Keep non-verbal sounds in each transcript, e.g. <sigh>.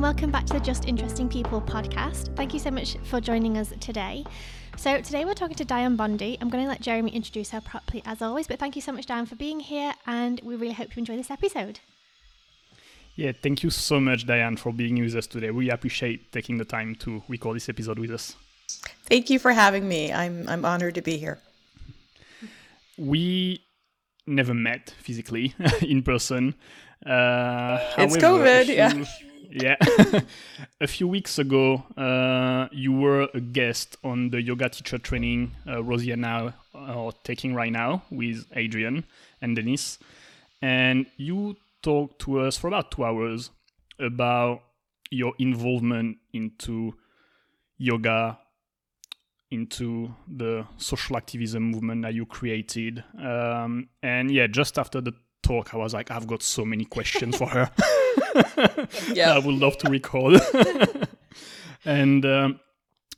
and welcome back to the Just Interesting People podcast. Thank you so much for joining us today. So, today we're talking to Dianne Bondy. I'm going to let Jeremy introduce her properly as always, but thank you so much, Dianne, for being here, and we really hope you enjoy this episode. Yeah, thank you so much, Diane, for being with us today. We appreciate taking the time to record this episode with us. Thank you for having me. I'm I'm honored to be here. We never met physically <laughs> in person. Uh, it's however, COVID, yeah. Yeah. <laughs> a few weeks ago, uh, you were a guest on the yoga teacher training uh, Rosie and I are taking right now with Adrian and Denise. And you talked to us for about two hours about your involvement into yoga, into the social activism movement that you created. Um, and yeah, just after the talk, I was like, I've got so many questions for her. <laughs> yeah, I would love to record. <laughs> and um,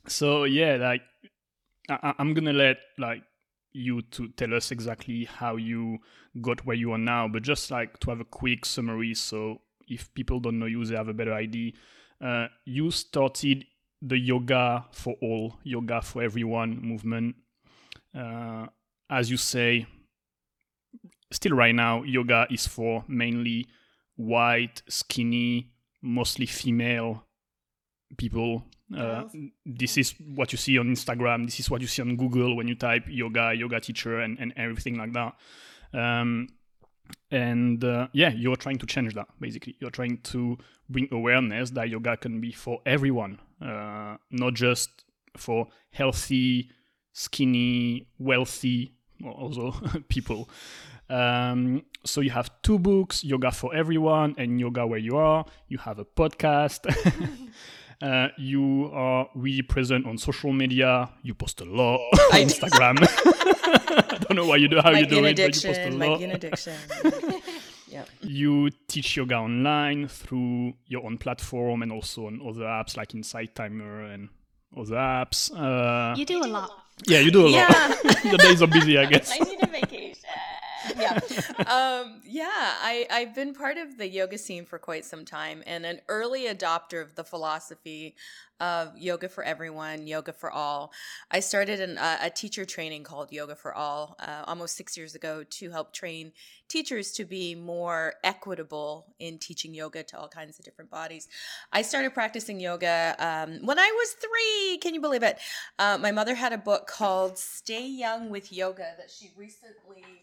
so yeah, like I- I'm gonna let like you to tell us exactly how you got where you are now, but just like to have a quick summary, so if people don't know you, they have a better idea. Uh, you started the yoga for all, yoga for everyone movement. Uh, as you say, still right now, yoga is for mainly white, skinny, mostly female people. Uh, this is what you see on Instagram. This is what you see on Google when you type yoga, yoga teacher, and, and everything like that. Um, and uh, yeah, you're trying to change that basically. You're trying to bring awareness that yoga can be for everyone, uh, not just for healthy, skinny, wealthy, also <laughs> people. Um, so you have two books, Yoga for Everyone and Yoga Where You Are. You have a podcast. <laughs> uh, you are really present on social media. You post a lot on Instagram. I <laughs> don't know why you do how you do it, but you post a lot. addiction. <laughs> Yep. You teach yoga online through your own platform and also on other apps like Insight Timer and other apps. Uh, you do a lot. Yeah, you do a yeah. lot. Your days are busy, I guess. I need a vacation yeah. <laughs> Um, yeah, I, I've been part of the yoga scene for quite some time and an early adopter of the philosophy of yoga for everyone, yoga for all. I started an, uh, a teacher training called Yoga for All uh, almost six years ago to help train teachers to be more equitable in teaching yoga to all kinds of different bodies. I started practicing yoga um, when I was three. Can you believe it? Uh, my mother had a book called Stay Young with Yoga that she recently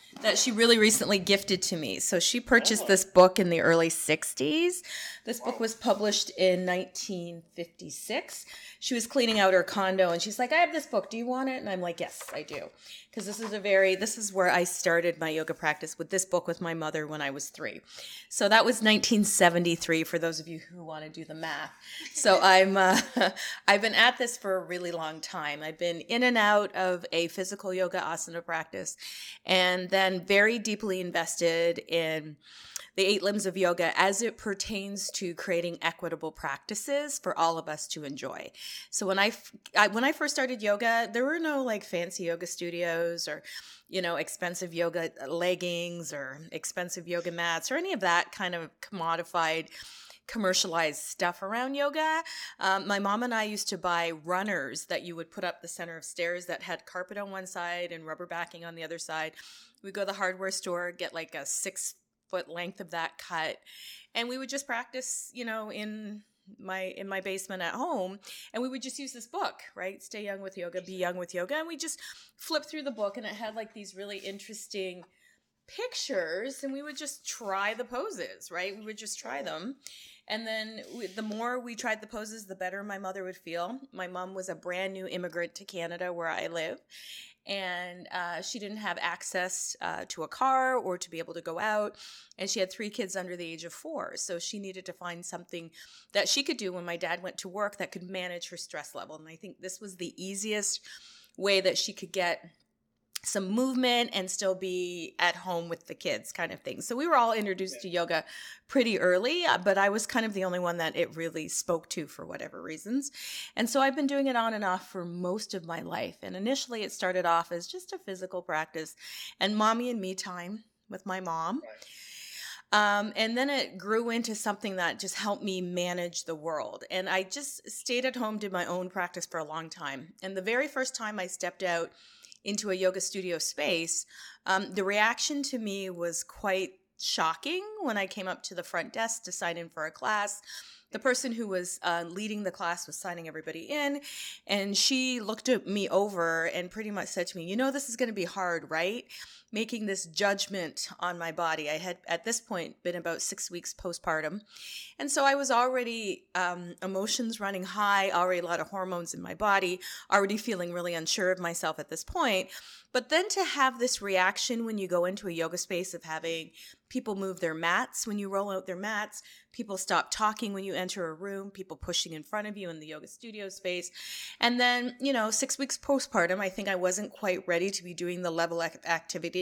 that she really recently gifted to me. So she purchased this book in the early 60s. This book was published in 1956. She was cleaning out her condo and she's like, I have this book. Do you want it? And I'm like, Yes, I do. Because this is a very, this is where I started my yoga practice with this book with my mother when I was three. So that was 1973 for those of you who want to do the math. So <laughs> I'm, uh, <laughs> I've been at this for a really long time. I've been in and out of a physical yoga asana practice and then very deeply invested in the eight limbs of yoga as it pertains to creating equitable practices for all of us to enjoy. So when I, I when I first started yoga, there were no like fancy yoga studios or you know expensive yoga leggings or expensive yoga mats or any of that kind of commodified commercialized stuff around yoga. Um, my mom and I used to buy runners that you would put up the center of stairs that had carpet on one side and rubber backing on the other side. We'd go to the hardware store, get like a six foot length of that cut. And we would just practice, you know, in my in my basement at home and we would just use this book right stay young with yoga be young with yoga and we just flip through the book and it had like these really interesting pictures and we would just try the poses right we would just try them and then we, the more we tried the poses the better my mother would feel my mom was a brand new immigrant to canada where i live and uh, she didn't have access uh, to a car or to be able to go out. And she had three kids under the age of four. So she needed to find something that she could do when my dad went to work that could manage her stress level. And I think this was the easiest way that she could get some movement and still be at home with the kids kind of thing. So we were all introduced yeah. to yoga pretty early, uh, but I was kind of the only one that it really spoke to for whatever reasons. And so I've been doing it on and off for most of my life. And initially it started off as just a physical practice and mommy and me time with my mom. Right Um, and then it grew into something that just helped me manage the world. And I just stayed at home, did my own practice for a long time. And the very first time I stepped out into a yoga studio space, um, the reaction to me was quite shocking when I came up to the front desk to sign in for a class. The person who was uh, leading the class was signing everybody in and she looked at me over and pretty much said to me you know this is going to be hard right making this judgment on my body. I had at this point been about six weeks postpartum. And so i was already um, emotions running high already a lot of hormones in my body already feeling really unsure of myself at this point. But then to have this reaction when you go into a yoga space of having people move their mats when you roll out their mats, people stop talking when you enter a room, people pushing in front of you in the yoga studio space. And then, you know, six weeks postpartum, I think I wasn't quite ready to be doing the level of activity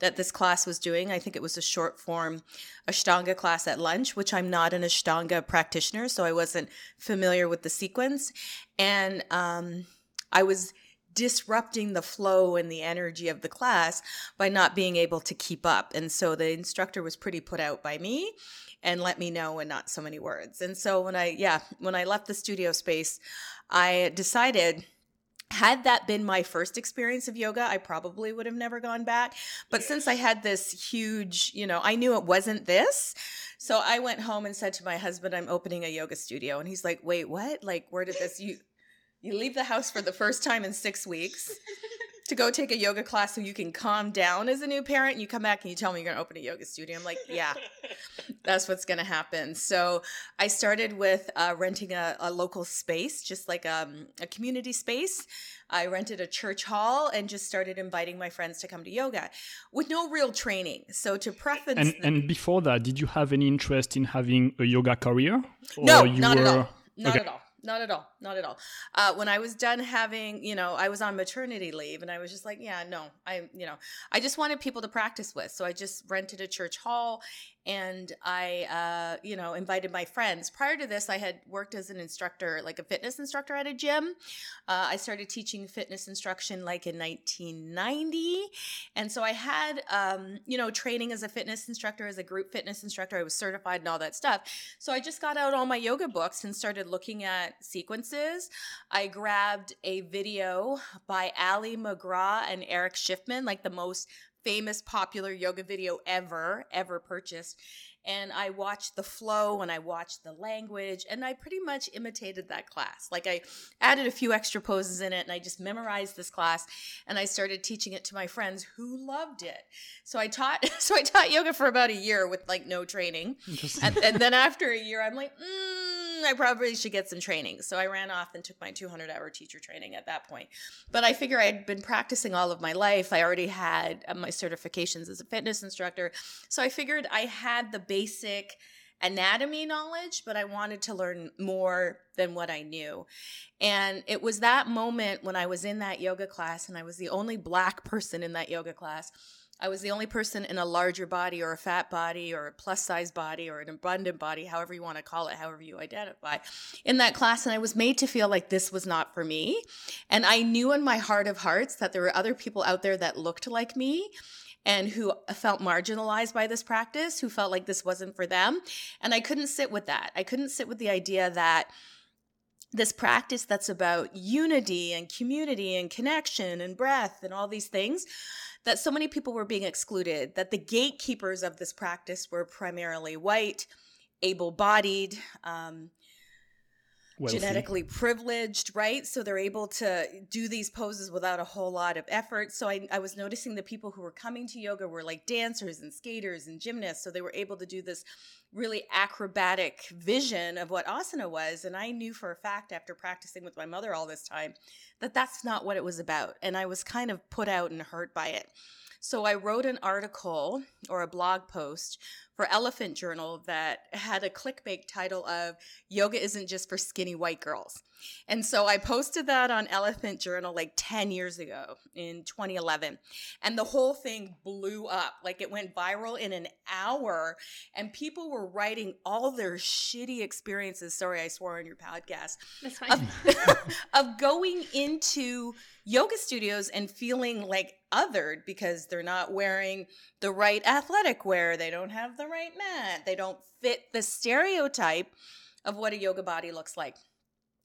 that this class was doing. I think it was a short form Ashtanga class at lunch, which I'm not an Ashtanga practitioner, so I wasn't familiar with the sequence. And um, I was disrupting the flow and the energy of the class by not being able to keep up. And so the instructor was pretty put out by me and let me know in not so many words. And so when I, yeah, when I left the studio space, I decided had that been my first experience of yoga, I probably would have never gone back. But since I had this huge, you know, I knew it wasn't this. So I went home and said to my husband, I'm opening a yoga studio. And he's like, wait, what? Like, where did this, you, you leave the house for the first time in six weeks to go take a yoga class so you can calm down as a new parent. And you come back and you tell me you're going to open a yoga studio. I'm like, yeah, <laughs> that's what's going to happen. So I started with uh, renting a, a, local space, just like um, a community space. I rented a church hall and just started inviting my friends to come to yoga with no real training. So to preface, and, the- and before that, did you have any interest in having a yoga career? no, not were... at all. Not okay. at all not at all not at all. Uh, when i was done having you know i was on maternity leave and i was just like yeah no i you know i just wanted people to practice with. So i just rented a church hall and I, uh, you know, invited my friends. Prior to this, I had worked as an instructor, like a fitness instructor at a gym. Uh, I started teaching fitness instruction like in 1990, and so I had, um, you know, training as a fitness instructor, as a group fitness instructor. I was certified and all that stuff. So I just got out all my yoga books and started looking at sequences. I grabbed a video by Ali MacGraw and Erich Schiffmann, like the most famous popular yoga video ever, ever purchased. And I watched the flow and I watched the language and I pretty much imitated that class. Like I added a few extra poses in it and I just memorized this class and I started teaching it to my friends who loved it. So I taught <laughs> so I taught yoga for about a year with like no training. And, and then after a year I'm like, mm, I probably should get some training. So I ran off and took my 200 hour teacher training at that point. But I figure I had been practicing all of my life. I already had uh, my certifications as a fitness instructor. So I figured I had the basic anatomy knowledge, but I wanted to learn more than what I knew. And it was that moment when I was in that yoga class and I was the only black person in that yoga class I was the only person in a larger body or a fat body or a plus size body or an abundant body, however you want to call it, however you identify, in that class. And I was made to feel like this was not for me. And I knew in my heart of hearts that there were other people out there that looked like me and who felt marginalized by this practice, who felt like this wasn't for them. And I couldn't sit with that. I couldn't sit with the idea that this practice that's about unity and community and connection and breath and all these things that so many people were being excluded, that the gatekeepers of this practice were primarily white, able bodied, um, genetically privileged, right? So they're able to do these poses without a whole lot of effort. So I, I was noticing the people who were coming to yoga were like dancers and skaters and gymnasts. So they were able to do this really acrobatic vision of what asana was. And I knew for a fact after practicing with my mother all this time that that's not what it was about. And I was kind of put out and hurt by it. So I wrote an article or a blog post for Elephant Journal that had a clickbait title of Yoga isn't just for skinny white girls. And so I posted that on Elephant Journal like 10 years ago in 2011. And the whole thing blew up. Like it went viral in an hour. And people were writing all their shitty experiences. Sorry, I swore on your podcast. That's fine. Of, <laughs> <laughs> of going into yoga studios and feeling like othered because they're not wearing the right athletic wear. They don't have the right mat. They don't fit the stereotype of what a yoga body looks like.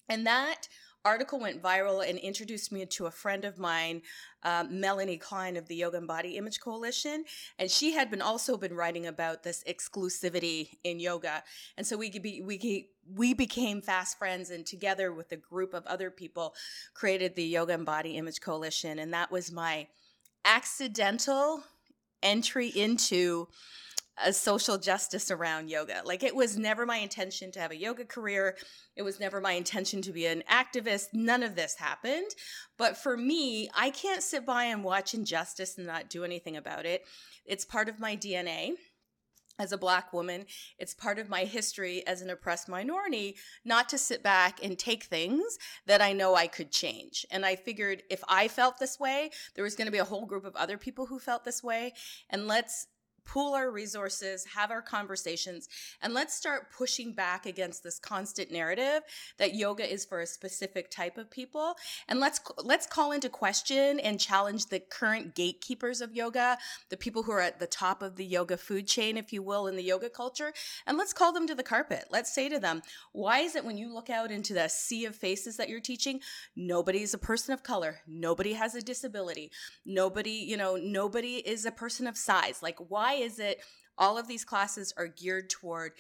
And that article went viral and introduced me to a friend of mine, uh, Melanie Klein of the Yoga and Body Image Coalition, and she had been also been writing about this exclusivity in yoga, and so we be, we we became fast friends, and together with a group of other people, created the Yoga and Body Image Coalition, and that was my accidental entry into a social justice around yoga. Like it was never my intention to have a yoga career. It was never my intention to be an activist. None of this happened. But for me, I can't sit by and watch injustice and not do anything about it. It's part of my DNA as a black woman it's part of my history as an oppressed minority not to sit back and take things that i know i could change and i figured if i felt this way there was going to be a whole group of other people who felt this way and let's pool our resources, have our conversations, and let's start pushing back against this constant narrative that yoga is for a specific type of people. And let's let's call into question and challenge the current gatekeepers of yoga, the people who are at the top of the yoga food chain, if you will, in the yoga culture, and let's call them to the carpet. Let's say to them, why is it when you look out into the sea of faces that you're teaching, nobody's a person of color, nobody has a disability, nobody, you know, nobody is a person of size. Like why why is it all of these classes are geared toward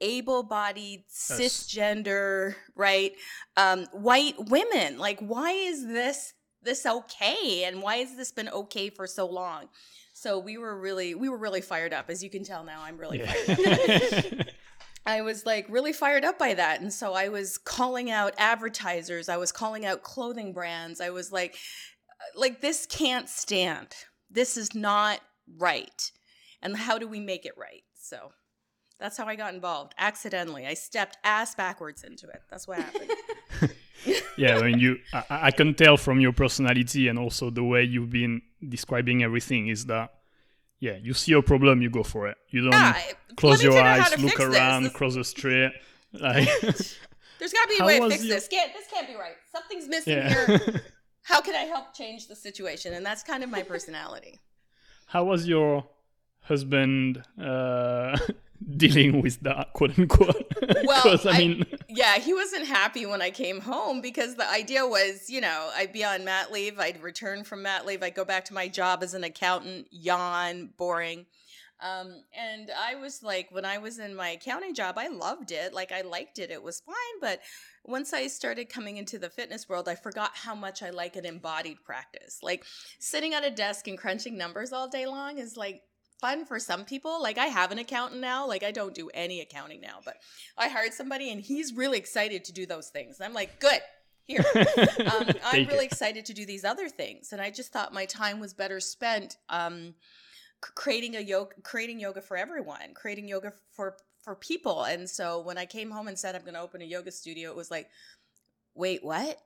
able-bodied yes. cisgender right um, white women like why is this this okay and why has this been okay for so long so we were really we were really fired up as you can tell now i'm really yeah. fired up <laughs> I was like really fired up by that. And so I was calling out advertisers. I was calling out clothing brands. I was like, like, this can't stand. This is not right and how do we make it right? So that's how I got involved accidentally. I stepped ass backwards into it. That's what happened. <laughs> <laughs> yeah, I mean, you. I, I, can tell from your personality and also the way you've been describing everything is that, yeah, you see a problem, you go for it. You don't yeah, close your eyes, look around, this. cross the street. <laughs> Like, There's got to be a way to fix your... this. Can't, this can't be right. Something's missing yeah. here. How can I help change the situation? And that's kind of my personality. How was your husband uh, <laughs> dealing with that quote unquote <laughs> well I, mean yeah he wasn't happy when i came home because the idea was you know i'd be on mat leave i'd return from mat leave i'd go back to my job as an accountant yawn boring um, and i was like when i was in my accounting job i loved it like i liked it it was fine but once I started coming into the fitness world, I forgot how much I like an embodied practice. Like sitting at a desk and crunching numbers all day long is like fun for some people. Like I have an accountant now. Like I don't do any accounting now, but I hired somebody and he's really excited to do those things. I'm like, good. Here, <laughs> um, I'm really excited to do these other things, and I just thought my time was better spent um, creating a yoga, creating yoga for everyone, creating yoga for for people. And so when I came home and said I'm going to open a yoga studio, it was like, wait, what?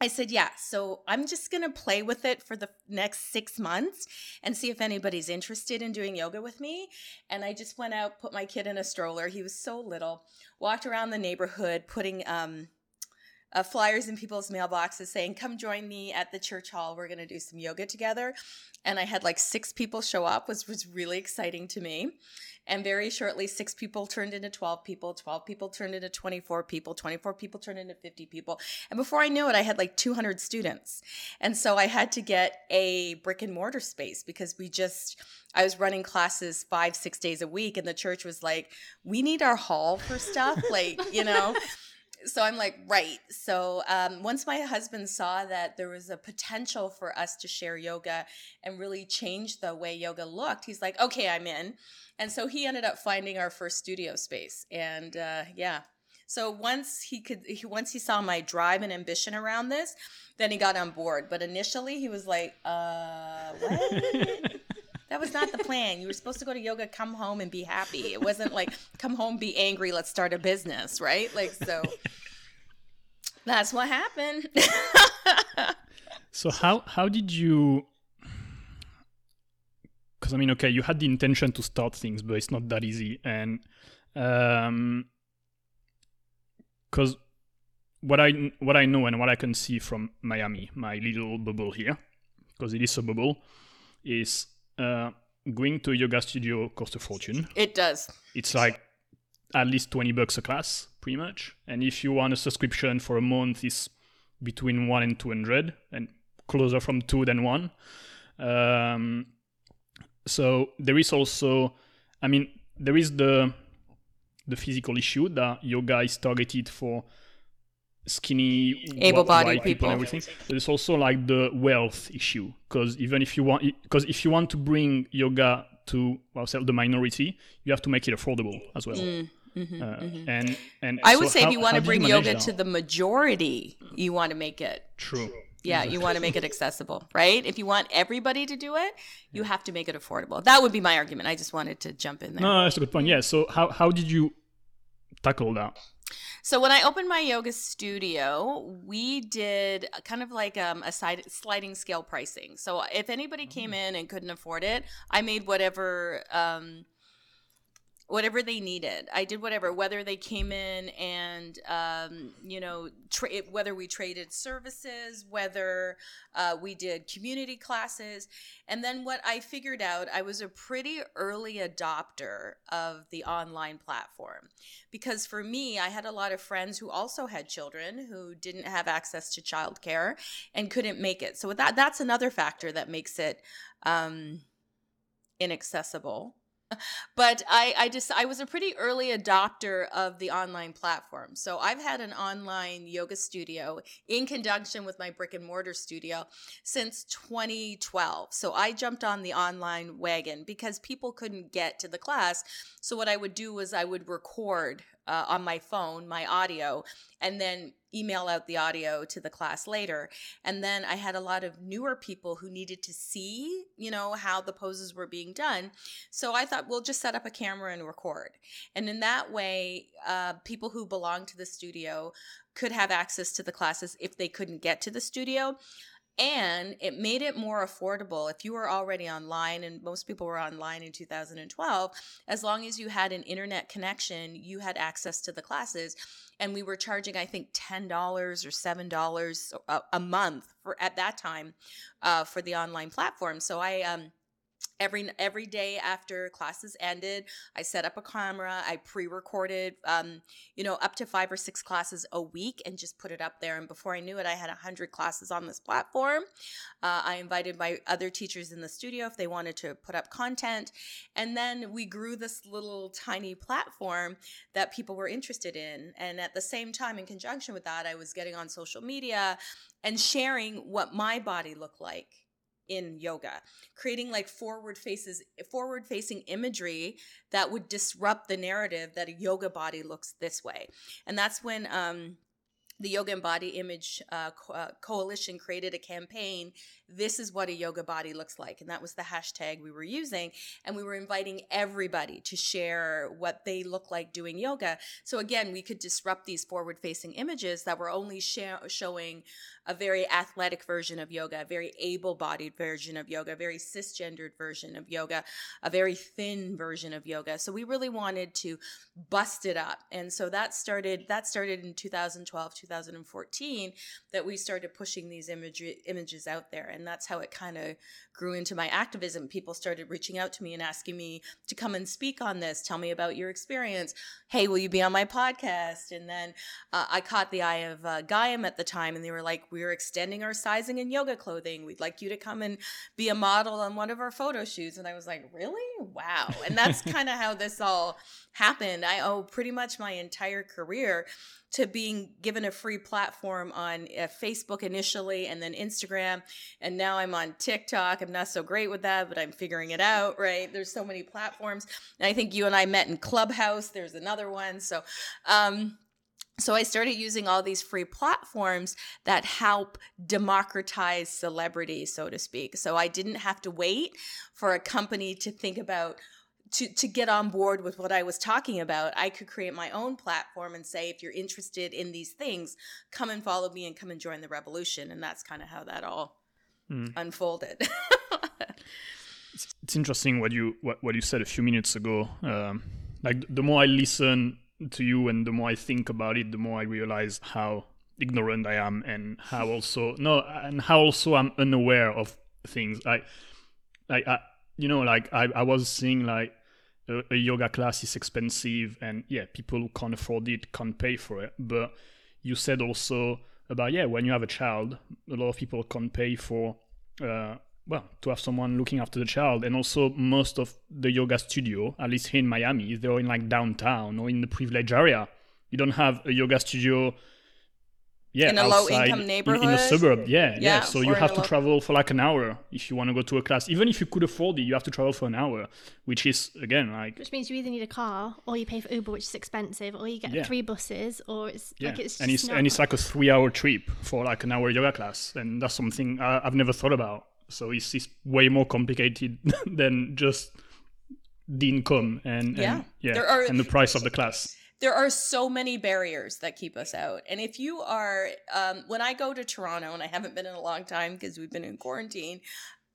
I said, yeah. So I'm just going to play with it for the next six months and see if anybody's interested in doing yoga with me. And I just went out, put my kid in a stroller. He was so little, walked around the neighborhood, putting um, uh, flyers in people's mailboxes saying, come join me at the church hall. We're going to do some yoga together. And I had like six people show up, which was really exciting to me. And very shortly, six people turned into 12 people, 12 people turned into 24 people, 24 people turned into 50 people. And before I knew it, I had like 200 students. And so I had to get a brick and mortar space because we just, I was running classes five, six days a week. And the church was like, we need our hall for stuff. like, you know? <laughs> so I'm like, right. So um, once my husband saw that there was a potential for us to share yoga and really change the way yoga looked, he's like, okay, I'm in. And so he ended up finding our first studio space. And uh, yeah, so once he could, he, once he saw my drive and ambition around this, then he got on board. But initially, he was like, uh, what? <laughs> that was not the plan. You were supposed to go to yoga, come home, and be happy. It wasn't like come home, be angry, let's start a business, right? Like so. <laughs> That's what happened. so how how did you? Because I mean, okay, you had the intention to start things, but it's not that easy, and um, because what I what I know and what I can see from Miami, my little bubble here, because it is a bubble, is uh, going to a yoga studio costs a fortune. It does. It's like at least 20 bucks a class, pretty much. And if you want a subscription for a month, it's between one and 200 and closer from two than one. Um, so there is also, I mean, there is the the physical issue that yoga is targeted for skinny able-bodied people, people. and everything but it's also like the wealth issue because even if you want because if you want to bring yoga to well the minority you have to make it affordable as well uh, and and Mm, I so would say how- if you want to bring yoga that? to the majority, you want to make it true Yeah, you want to make it accessible, right? If you want everybody to do it, you have to make it affordable. That would be my argument. I just wanted to jump in there. no that's a good point yeah so how how did you tackle that So when I opened my yoga studio, we did kind of like um, a side, sliding scale pricing. So if anybody came in and couldn't afford it, I made whatever um, whatever they needed. I did whatever, whether they came in and um, you know tra- whether we traded services, whether uh, we did community classes, and then what I figured out, I was a pretty early adopter of the online platform because for me, I had a lot of friends who also had children who didn't have access to childcare and couldn't make it. So that that's another factor that makes it um, inaccessible. <laughs> But I, I just I was a pretty early adopter of the online platform. So I've had an online yoga studio in conjunction with my brick and mortar studio since 2012. So I jumped on the online wagon because people couldn't get to the class. So what I would do was I would record uh, on my phone my audio and then email out the audio to the class later. And then I had a lot of newer people who needed to see, you know, how the poses were being done. So I thought we'll just set up a camera and record. And in that way, uh, people who belong to the studio could have access to the classes if they couldn't get to the studio and it made it more affordable if you were already online and most people were online in 2012 as long as you had an internet connection you had access to the classes and we were charging i think $10 or $7 a, a month for at that time uh, for the online platform. So i um, every every day after classes ended i set up a camera i pre-recorded um, you know up to five or six classes a week and just put it up there. And before i knew it i had 100 classes on this platform. Uh, i invited my other teachers in the studio if they wanted to put up content. And then we grew this little tiny platform that people were interested in. And at the same time in conjunction with that i was getting on social media and sharing what my body looked like in yoga creating like forward faces forward facing imagery that would disrupt the narrative that a yoga body looks this way. And that's when um the yoga and body image uh, co- uh, coalition created a campaign this is what a yoga body looks like and that was the hashtag we were using and we were inviting everybody to share what they look like doing yoga so again we could disrupt these forward facing images that were only sha- showing a very athletic version of yoga, a very able bodied version of yoga, a very cisgendered version of yoga, a very thin version of yoga. So we really wanted to bust it up. And so that started that started in 2012, 2014 that we started pushing these images out there. And that's how it kind of grew into my activism. People started reaching out to me and asking me to come and speak on this. Tell me about your experience. Hey, will you be on my podcast? And then uh, I caught the eye of uh, Gaiam at the time, and they were like, "We're extending our sizing in yoga clothing. We'd like you to come and be a model on one of our photo shoots." And I was like, "Really? Wow!" And that's <laughs> kind of how this all happened. I owe pretty much my entire career to being given a free platform on uh, Facebook initially, and then Instagram, and now I'm on TikTok. I'm not so great with that, but I'm figuring it out. Right? There's so many platforms, and I think you and I met in Clubhouse. There's another one. So. Um, so I started using all these free platforms that help democratize celebrity, so to speak. So I didn't have to wait for a company to think about to, to get on board with what I was talking about. I could create my own platform and say, if you're interested in these things, come and follow me and come and join the revolution. And that's kind of how that all unfolded. <laughs> it's interesting what you what, what you said a few minutes ago. Um, like the more I listen to you and the more I think about it, the more I realize how ignorant I am and how also no and how also I'm unaware of things. I I I, you know, like I, I was seeing like a, a yoga class is expensive, and yeah, people who can't afford it can't pay for it. But you said also about yeah, when you have a child, a lot of people can't pay for. Uh, well, to have someone looking after the child, and also most of the yoga studio, at least here in Miami, they're in like downtown or in the privileged area. You don't have a yoga studio yeah, in a low income neighborhood in, in, a suburb yeah yeah, yeah. so you have to low... travel for like an hour if you want to go to a class even if you could afford it you have to travel for an hour which is again like which means you either need a car or you pay for uber which is expensive or you get yeah. three buses or it's yeah. like it's and it's and it's like a three hour trip for like an hour yoga class and that's something I, have never thought about so it's, it's way more complicated <laughs> than just the income and yeah, and, yeah are, and the price of the class there are so many barriers that keep us out. And if you are, um, when I go to Toronto, and I haven't been in a long time because we've been in quarantine,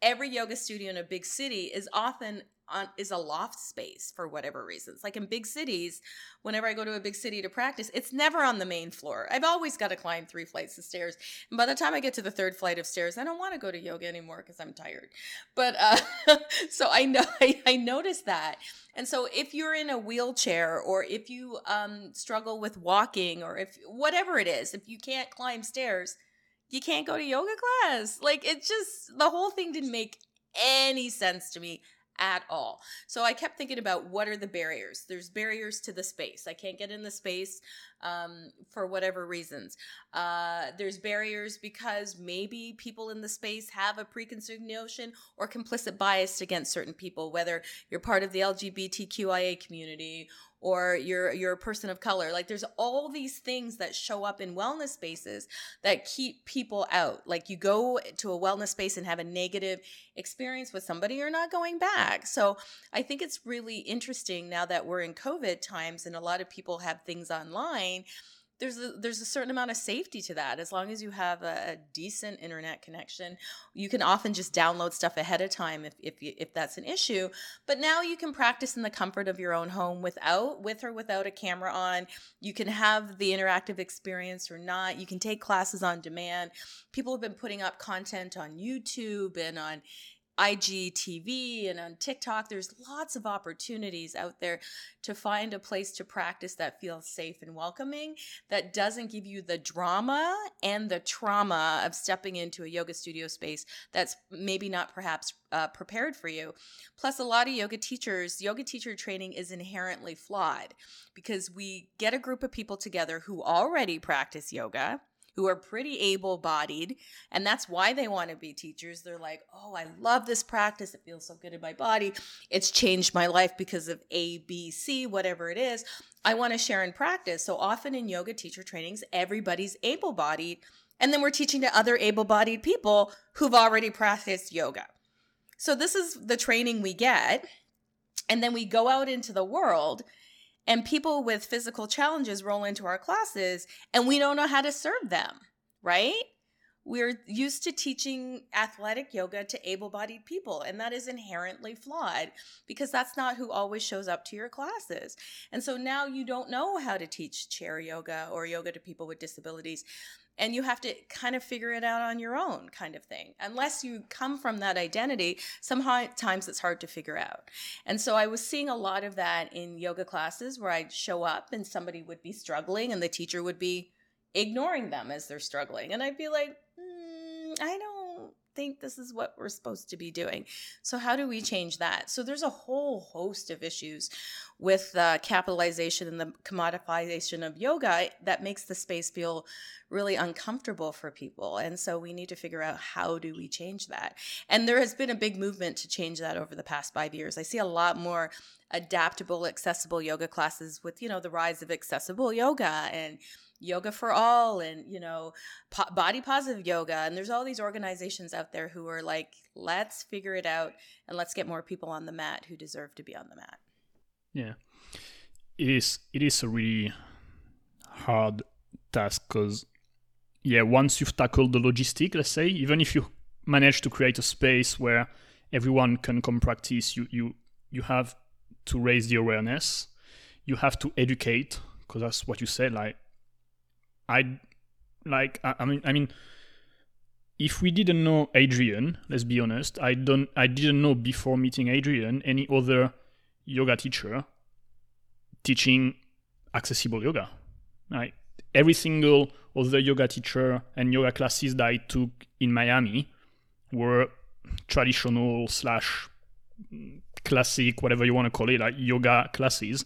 every yoga studio in a big city is often on, is a loft space for whatever reasons. Like in big cities, whenever I go to a big city to practice, it's never on the main floor. I've always got to climb three flights of stairs. And by the time I get to the third flight of stairs, I don't want to go to yoga anymore because I'm tired. But uh, <laughs> so I know <laughs> I, I noticed that. And so if you're in a wheelchair or if you um, struggle with walking or if whatever it is, if you can't climb stairs, you can't go to yoga class. Like it just the whole thing didn't make any sense to me at all. So I kept thinking about what are the barriers? There's barriers to the space. I can't get in the space um, for whatever reasons. Uh, there's barriers because maybe people in the space have a preconceived notion or complicit bias against certain people, whether you're part of the LGBTQIA community or you're you're a person of color. Like there's all these things that show up in wellness spaces that keep people out. Like you go to a wellness space and have a negative experience with somebody you're not going back. So i think it's really interesting now that we're in covid times and a lot of people have things online there's a there's a certain amount of safety to that. As long as you have a, a, decent internet connection you can often just download stuff ahead of time if if, you, if that's an issue. But now you can practice in the comfort of your own home without with or without a camera on. You can have the interactive experience or not. You can take classes on demand. People have been putting up content on youtube and on IGTV and on TikTok. There's lots of opportunities out there to find a place to practice that feels safe and welcoming, that doesn't give you the drama and the trauma of stepping into a yoga studio space that's maybe not perhaps uh, prepared for you. Plus, a lot of yoga teachers, yoga teacher training is inherently flawed because we get a group of people together who already practice yoga who are pretty able bodied. And that's why they want to be teachers. They're like, oh, I love this practice. It feels so good in my body. It's changed my life because of A, B, C, whatever it is. I want to share and practice. So often in yoga teacher trainings, everybody's able bodied. And then we're teaching to other able bodied people who've already practiced yoga. So this is the training we get. And then we go out into the world and people with physical challenges roll into our classes and we don't know how to serve them, right? We're used to teaching athletic yoga to able bodied people, and that is inherently flawed because that's not who always shows up to your classes. And so now you don't know how to teach chair yoga or yoga to people with disabilities and you have to kind of figure it out on your own kind of thing. Unless you come from that identity sometimes it's hard to figure out. And so i was seeing a lot of that in yoga classes where i'd show up and somebody would be struggling and the teacher would be ignoring them as they're struggling. And i'd be like i don't think this is what we're supposed to be doing. So, how do we change that? So, there's a whole host of issues with the capitalization and the commodification of yoga that makes the space feel really uncomfortable for people. And so, we need to figure out how do we change that. And there has been a big movement to change that over the past five years. I see a lot more adaptable, accessible yoga classes with, you know, the rise of accessible yoga and yoga for all and you know po- body positive yoga and there's all these organizations out there who are like let's figure it out and let's get more people on the mat who deserve to be on the mat. Yeah. It is it is a really hard task because yeah once you've tackled the logistic let's say even if you manage to create a space where everyone can come practice you you you have to raise the awareness. You have to educate because that's what you said like I like I, I mean I mean if we didn't know Adrian, let's be honest, I don't I didn't know before meeting Adrian any other yoga teacher teaching accessible yoga. Like every single other yoga teacher and yoga classes that I took in Miami were traditional slash classic, whatever you want to call it, like yoga classes.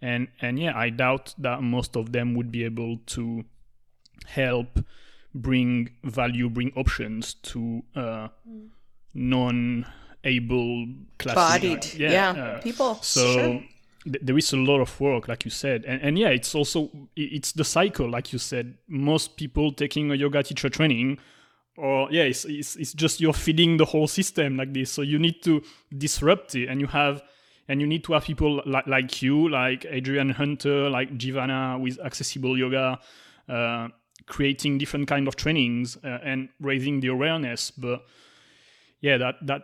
And and yeah, I doubt that most of them would be able to help bring value, bring options to uh, mm. non-able classes. Bodied, yeah, yeah. Uh, people. So. Sure there is a lot of work like you said and, and yeah it's also it's the cycle like you said most people taking a yoga teacher training or yeah it's, it's, it's just you're feeding the whole system like this so you need to disrupt it and you have and you need to have people like, like you like adrian hunter like Jivana with accessible yoga uh, creating different kind of trainings uh, and raising the awareness but yeah that that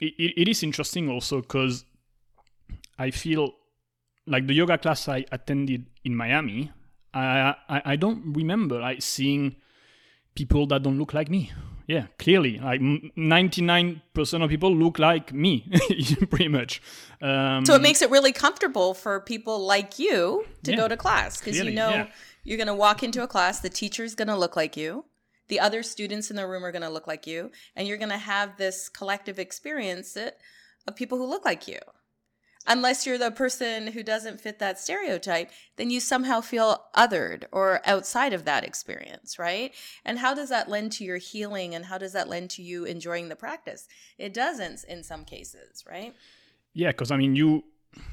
it, it is interesting also because I feel like the yoga class I attended in Miami, I, I, I don't remember like seeing people that don't look like me. Yeah, clearly, like ninety nine percent of people look like me, <laughs> pretty much. Um, so it makes it really comfortable for people like you to yeah, go to class because you know yeah. You're going to walk into a class, the teacher's going to look like you, the other students in the room are going to look like you, and you're going to have this collective experience of people who look like you unless you're the person who doesn't fit that stereotype, then you somehow feel othered or outside of that experience, right? And how does that lend to your healing and how does that lend to you enjoying the practice? It doesn't in some cases, right? Yeah, because I mean, you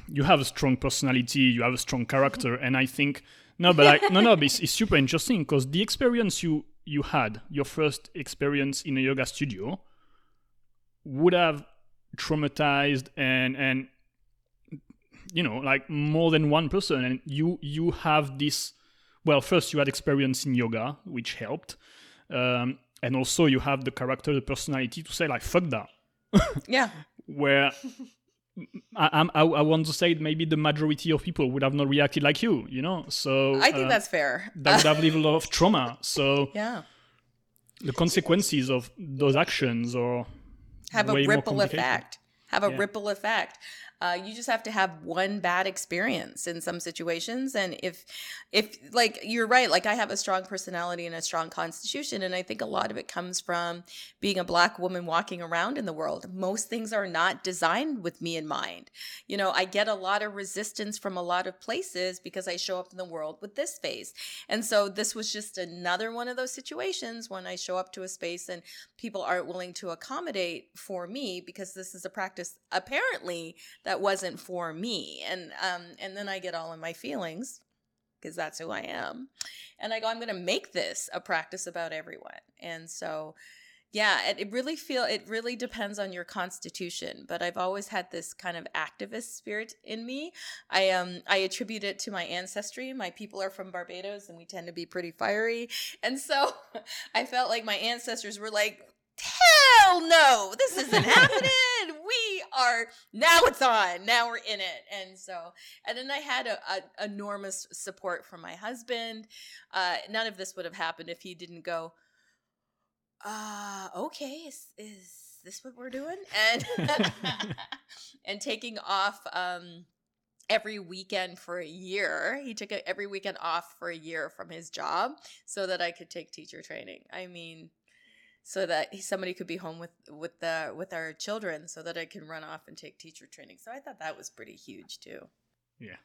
you have a strong personality, you have a strong mm-hmm. character, and I think no, but like no, no, <laughs> but it's, it's super interesting because the experience you you had, your first experience in a yoga studio, would have traumatized and and you know like more than one person. And you you have this well first you had experience in yoga which helped um, and also you have the character the personality to say like fuck that. Yeah. <laughs> Where I, I, I want to say maybe the majority of people would have not reacted like you, you know. So I think uh, that's fair. that would have lived a lot of trauma. So <laughs> yeah, the consequences of those actions or have a ripple effect. Have a yeah. ripple effect. Uh, you just have to have one bad experience in some situations. And if if like you're right like i have a strong personality and a strong constitution and i think a lot of it comes from being a black woman walking around in the world. Most things are not designed with me in mind. You know i get a lot of resistance from a lot of places because i show up in the world with this face. And so this was just another one of those situations when i show up to a space and people aren't willing to accommodate for me because this is a practice apparently wasn't for me. And um and then i get all in my feelings because that's who i am. And i go i'm going to make this a practice about everyone. And so yeah it, it really feel it really depends on your constitution but i've always had this kind of activist spirit in me. I um i attribute it to my ancestry. My people are from barbados and we tend to be pretty fiery. And so <laughs> i felt like my ancestors were like hell no, this isn't <laughs> happening. we now it's on. Now we're in it. And so, and then I had a, a enormous support from my husband. Uh, none of this would have happened if he didn't go. Uh, okay, is, is this what we're doing? And <laughs> and taking off um every weekend for a year. He took every weekend off for a year from his job so that I could take teacher training. I mean, so that somebody could be home with with the with our children so that I can run off and take teacher training. So I thought that was pretty huge too. Yeah.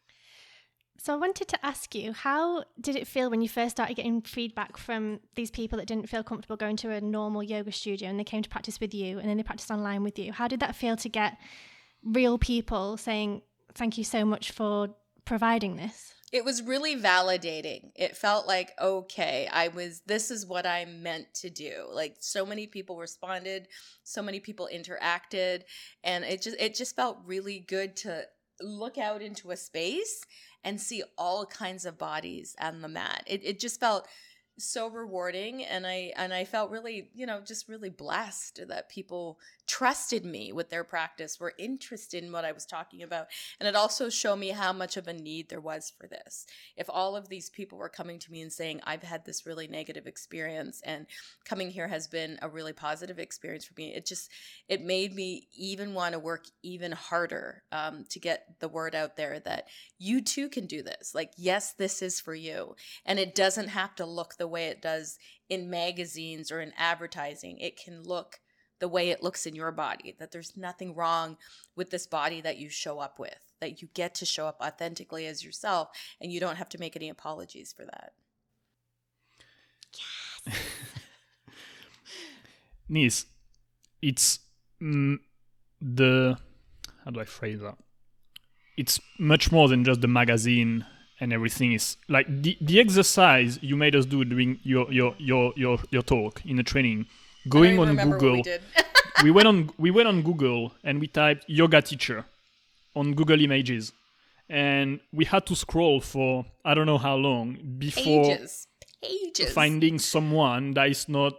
So I wanted to ask you, how did it feel when you first started getting feedback from these people that didn't feel comfortable going to a normal yoga studio and they came to practice with you and then they practiced online with you? How did that feel to get real people saying, "Thank you so much for providing this"? It was really validating. It felt like, okay, I was, this is what I meant to do. Like so many people responded, so many people interacted, and it just, it just felt really good to look out into a space and see all kinds of bodies on the mat. It, it just felt so rewarding and i and i felt really you know just really blessed that people trusted me with their practice were interested in what i was talking about and it also showed me how much of a need there was for this. If all of these people were coming to me and saying i've had this really negative experience and coming here has been a really positive experience for me it just it made me even want to work even harder um, to get the word out there that you too can do this. Like yes this is for you. And it doesn't have to look the way it does in magazines or in advertising. It can look the way it looks in your body, that there's nothing wrong with this body that you show up with, that you get to show up authentically as yourself, and you don't have to make any apologies for that. <laughs> Yes. Nis, it's mm, the how do I phrase that? It's much more than just the magazine and everything is like the, the exercise you made us do during your your your your, your talk in the training going on google we, <laughs> we, went on we went on google and we typed yoga teacher on google images and we had to scroll for i don't know how long before Pages. Pages. finding someone that is not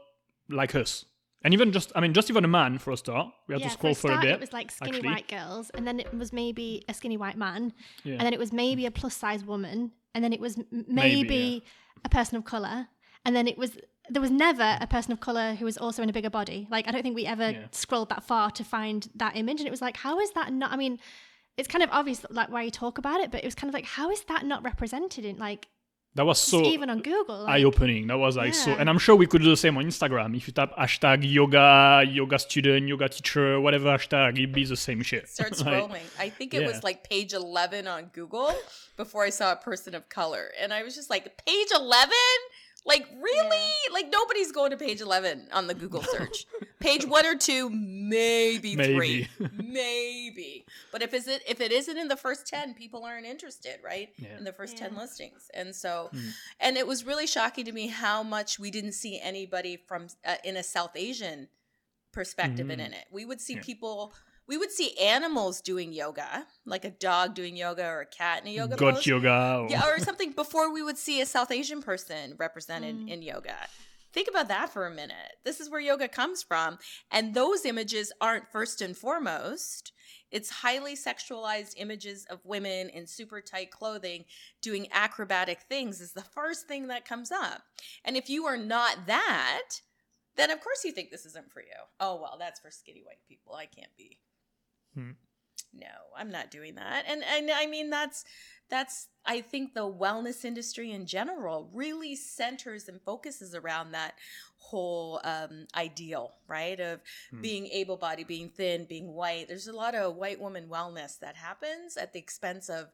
like us and even just, I mean, just even a man for a start. We had yeah, to scroll for a, start, for a bit. It was like skinny actually. white girls, and then it was maybe a skinny white man, yeah. and then it was maybe a plus size woman, and then it was maybe, maybe yeah. a person of color, and then it was there was never a person of color who was also in a bigger body. Like I don't think we ever yeah. scrolled that far to find that image, and it was like, how is that not? I mean, it's kind of obvious like why you talk about it, but it was kind of like, how is that not represented in like that was so even on Google like, eye opening. That was like yeah. so, and I'm sure we could do the same on Instagram. If you type hashtag yoga, yoga student, yoga teacher, whatever hashtag, it'd be the same shit. Start scrolling. <laughs> like, I think it yeah. was like page 11 on Google before I saw a person of color, and I was just like, page 11. Like, really? Yeah. Like, nobody's going to page 11 on the Google search. <laughs> page one or two, maybe, maybe. three. maybe. <laughs> But if, is it, if it isn't in the first 10, people aren't interested, right? Yeah. In the first yeah. 10 listings. And so, mm. and it was really shocking to me how much we didn't see anybody from, uh, in a South Asian perspective mm-hmm. in it. We would see people we would see animals doing yoga, like a dog doing yoga or a cat in a yoga Goat pose. yoga. Or... Yeah, or something before we would see a South Asian person represented mm. in yoga. Think about that for a minute. This is where yoga comes from. And those images aren't first and foremost. It's highly sexualized images of women in super tight clothing doing acrobatic things is the first thing that comes up. And if you are not that, then of course you think this isn't for you. Oh well, that's for skinny white people. I can't be Hmm. No, I'm not doing that. And and I mean that's that's I think the wellness industry in general really centers and focuses around that whole um, ideal, right? Of hmm. being able bodied, being thin, being white. There's a lot of white woman wellness that happens at the expense of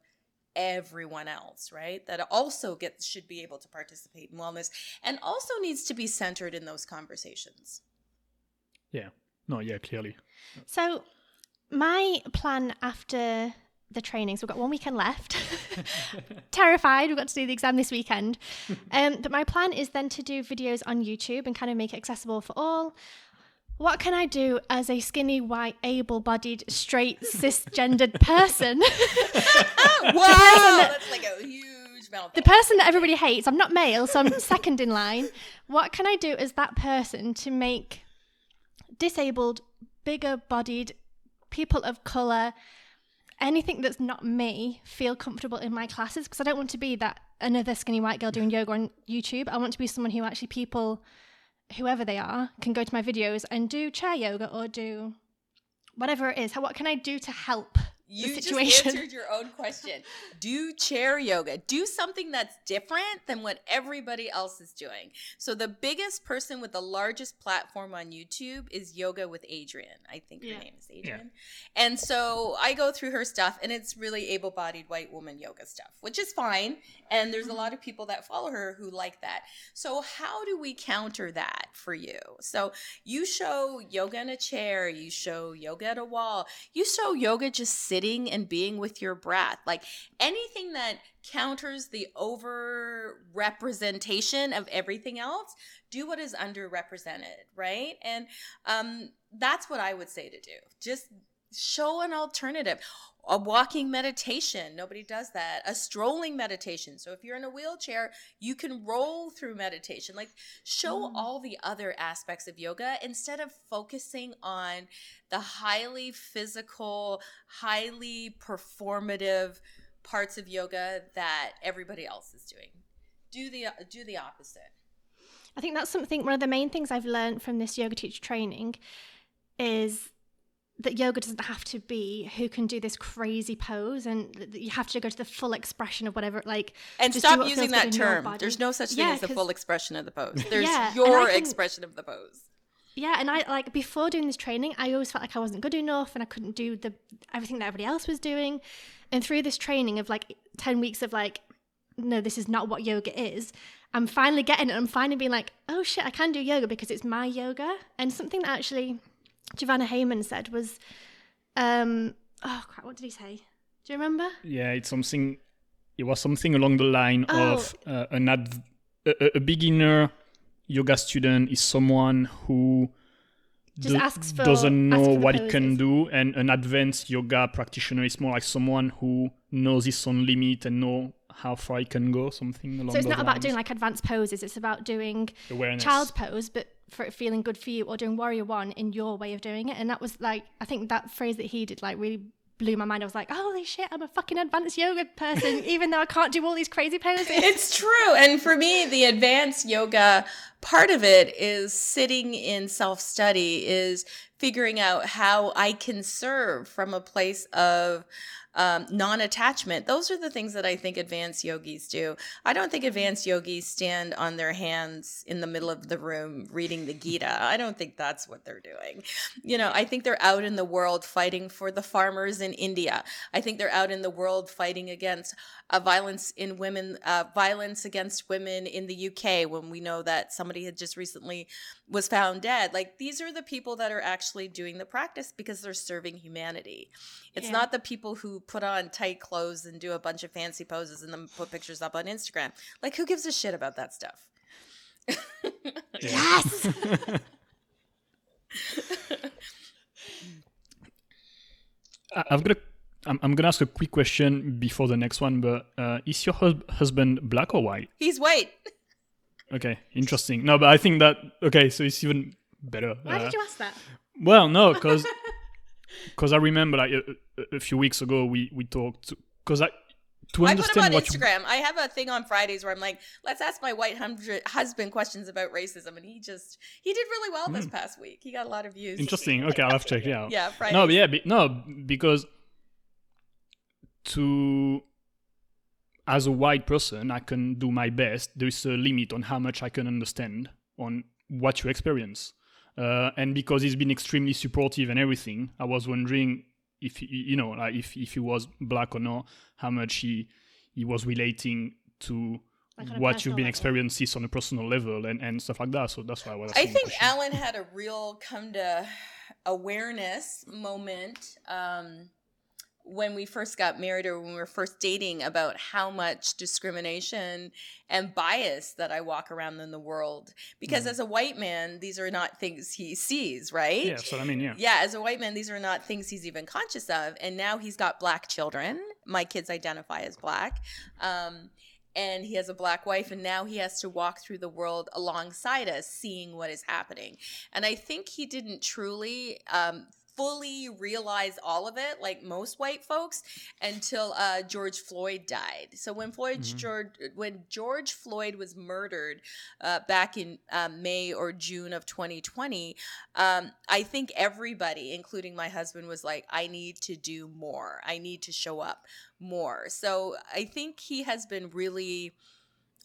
everyone else, right? That also gets should be able to participate in wellness and also needs to be centered in those conversations. Yeah. No, yeah, clearly. So my plan after the training, so we've got one weekend left. <laughs> Terrified, we've got to do the exam this weekend. <laughs> Um, but my plan is then to do videos on YouTube and kind of make it accessible for all. What can I do as a skinny, white, able bodied, straight, <laughs> cisgendered person? wow! That's like a huge mouthful. The person that everybody hates. I'm not male, so I'm second in line. What can I do as that person to make disabled, bigger bodied, people of color, anything that's not me, feel comfortable in my classes because I don't want to be that another skinny white girl doing yoga on YouTube. I want to be someone who actually people, whoever they are, can go to my videos and do chair yoga or do whatever it is. How, what can I do to help you just answered your own question. Do chair yoga. Do something that's different than what everybody else is doing. So the biggest person with the largest platform on YouTube is Yoga with Adriene. I think yeah. her name is Adriene. Yeah. And so I go through her stuff and it's really able-bodied white woman yoga stuff, which is fine. And there's a mm-hmm. lot of people that follow her who like that. So how do we counter that for you? So you show yoga in a chair, you show yoga at a wall, you show yoga just sitting sitting and being with your breath. Like anything that counters the over representation of everything else, do what is underrepresented, right? And um, that's what I would say to do. Just show an alternative a walking meditation. Nobody does that. A strolling meditation. So if you're in a wheelchair you can roll through meditation. Like show mm. all the other aspects of yoga instead of focusing on the highly physical highly performative parts of yoga that everybody else is doing. Do the do the opposite. I think that's something one of the main things i've learned from this yoga teacher training is that yoga doesn't have to be who can do this crazy pose and you have to go to the full expression of whatever like and stop using that term. there's no such thing yeah, as the full expression of the pose. <laughs> There's yeah, your can, expression of the pose. Yeah and i like before doing this training i always felt like i wasn't good enough and i couldn't do the everything that everybody else was doing. And through this training of like 10 weeks of like no this is not what yoga is i'm finally getting it. I'm finally being like oh shit i can do yoga because it's my yoga. And something that actually Jivana Heyman said was, um, oh crap, what did he say? Do you remember? Yeah, it's something. It was something along the line oh. of uh, an adv- a, a, beginner yoga student is someone who do, for, doesn't know what it can do, and an advanced yoga practitioner is more like someone who knows his own limit and know how far it can go. Something along. So it's not lines. about doing like advanced poses. It's about doing Awareness. child's pose, but for it feeling good for you or doing warrior one in your way of doing it. And that was like i think that phrase that he did like really blew my mind. I was like holy shit i'm a fucking advanced yoga person <laughs> even though i can't do all these crazy poses. <laughs> It's true. And for me the advanced yoga part of it is sitting in self-study is figuring out how i can serve from a place of um, non-attachment those are the things that i think advanced yogis do. I don't think advanced yogis stand on their hands in the middle of the room reading the gita. I don't think that's what they're doing. You know i think they're out in the world fighting for the farmers in india. I think they're out in the world fighting against uh, violence in women uh, violence against women in the uk when we know that somebody had just recently was found dead like these are the people that are actually doing the practice because they're serving humanity it's yeah. not the people who put on tight clothes and do a bunch of fancy poses and then put pictures up on Instagram. Like, who gives a shit about that stuff? yes. <laughs> <laughs> I've got a. I'm, I'm gonna ask a quick question before the next one, but uh, is your hus- husband black or white? He's white. Okay, interesting. No, but I think that okay, so it's even better. Why uh, did you ask that? Well, no, because because <laughs> I remember like a, a, few weeks ago we we talked because I to understand I put him on Instagram. You... I have a thing on Fridays where I'm like, let's ask my white husband questions about racism, and he just he did really well mm. this past week. He got a lot of views. Interesting. Okay, I'll have to check it out. <laughs> Yeah, Fridays. No, but yeah, no, because to as a white person, I can do my best. There is a limit on how much I can understand on what you experience. Uh, and because he's been extremely supportive and everything, I was wondering if he, you know, like if if he was black or not, how much he he was relating to like what you've been experiencing on a personal level and, and stuff like that. So that's why I was. I think Alan had a real come to awareness moment. Um, when we first got married or when we were first dating about how much discrimination and bias that I walk around in the world. Because mm. as a white man, these are not things he sees, right? Yeah, that's what I mean. Yeah. Yeah, as a white man, these are not things he's even conscious of. And now he's got black children. My kids identify as black. Um, and he has a black wife and now he has to walk through the world alongside us seeing what is happening and i think he didn't truly um, fully realize all of it, like most white folks, until uh, George Floyd died. So when Floyd mm-hmm. George when George Floyd was murdered uh, back in uh, May or June of 2020, um, I think everybody, including my husband, was like, "I need to do more. I need to show up more." So I think he has been really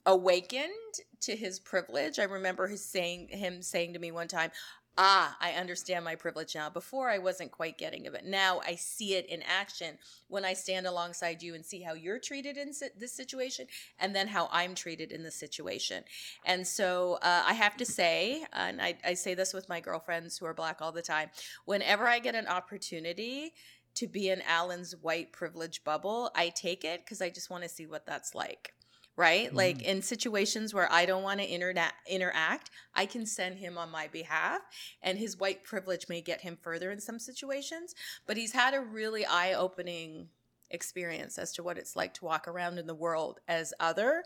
awakened to his privilege. I remember his saying him saying to me one time, ah, I understand my privilege now. Before I wasn't quite getting it. Now I see it in action when I stand alongside you and see how you're treated in this situation and then how I'm treated in this situation. And so uh, I have to say, and I, I say this with my girlfriends who are black all the time, whenever I get an opportunity, to be in Alan's white privilege bubble, I take it because I just want to see what that's like right? Mm-hmm. Like in situations where I don't want to interna- interact, I can send him on my behalf, and his white privilege may get him further in some situations. But he's had a really eye opening experience as to what it's like to walk around in the world as other.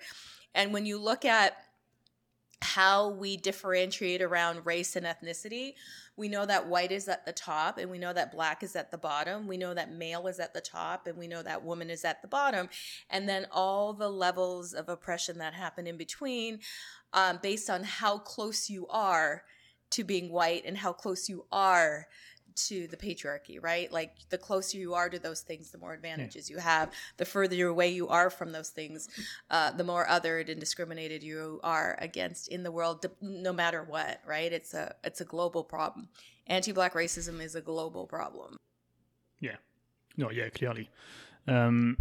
And when you look at how we differentiate around race and ethnicity. We know that white is at the top and we know that black is at the bottom. We know that male is at the top and we know that woman is at the bottom. And then all the levels of oppression that happen in between um, based on how close you are to being white and how close you are to the patriarchy, right? Like the closer you are to those things, the more advantages yeah. you have. The further away you are from those things, uh, the more othered and discriminated you are against in the world, no matter what, right? It's a it's a global problem. Anti-black racism is a global problem. Yeah, no, yeah, clearly. Um,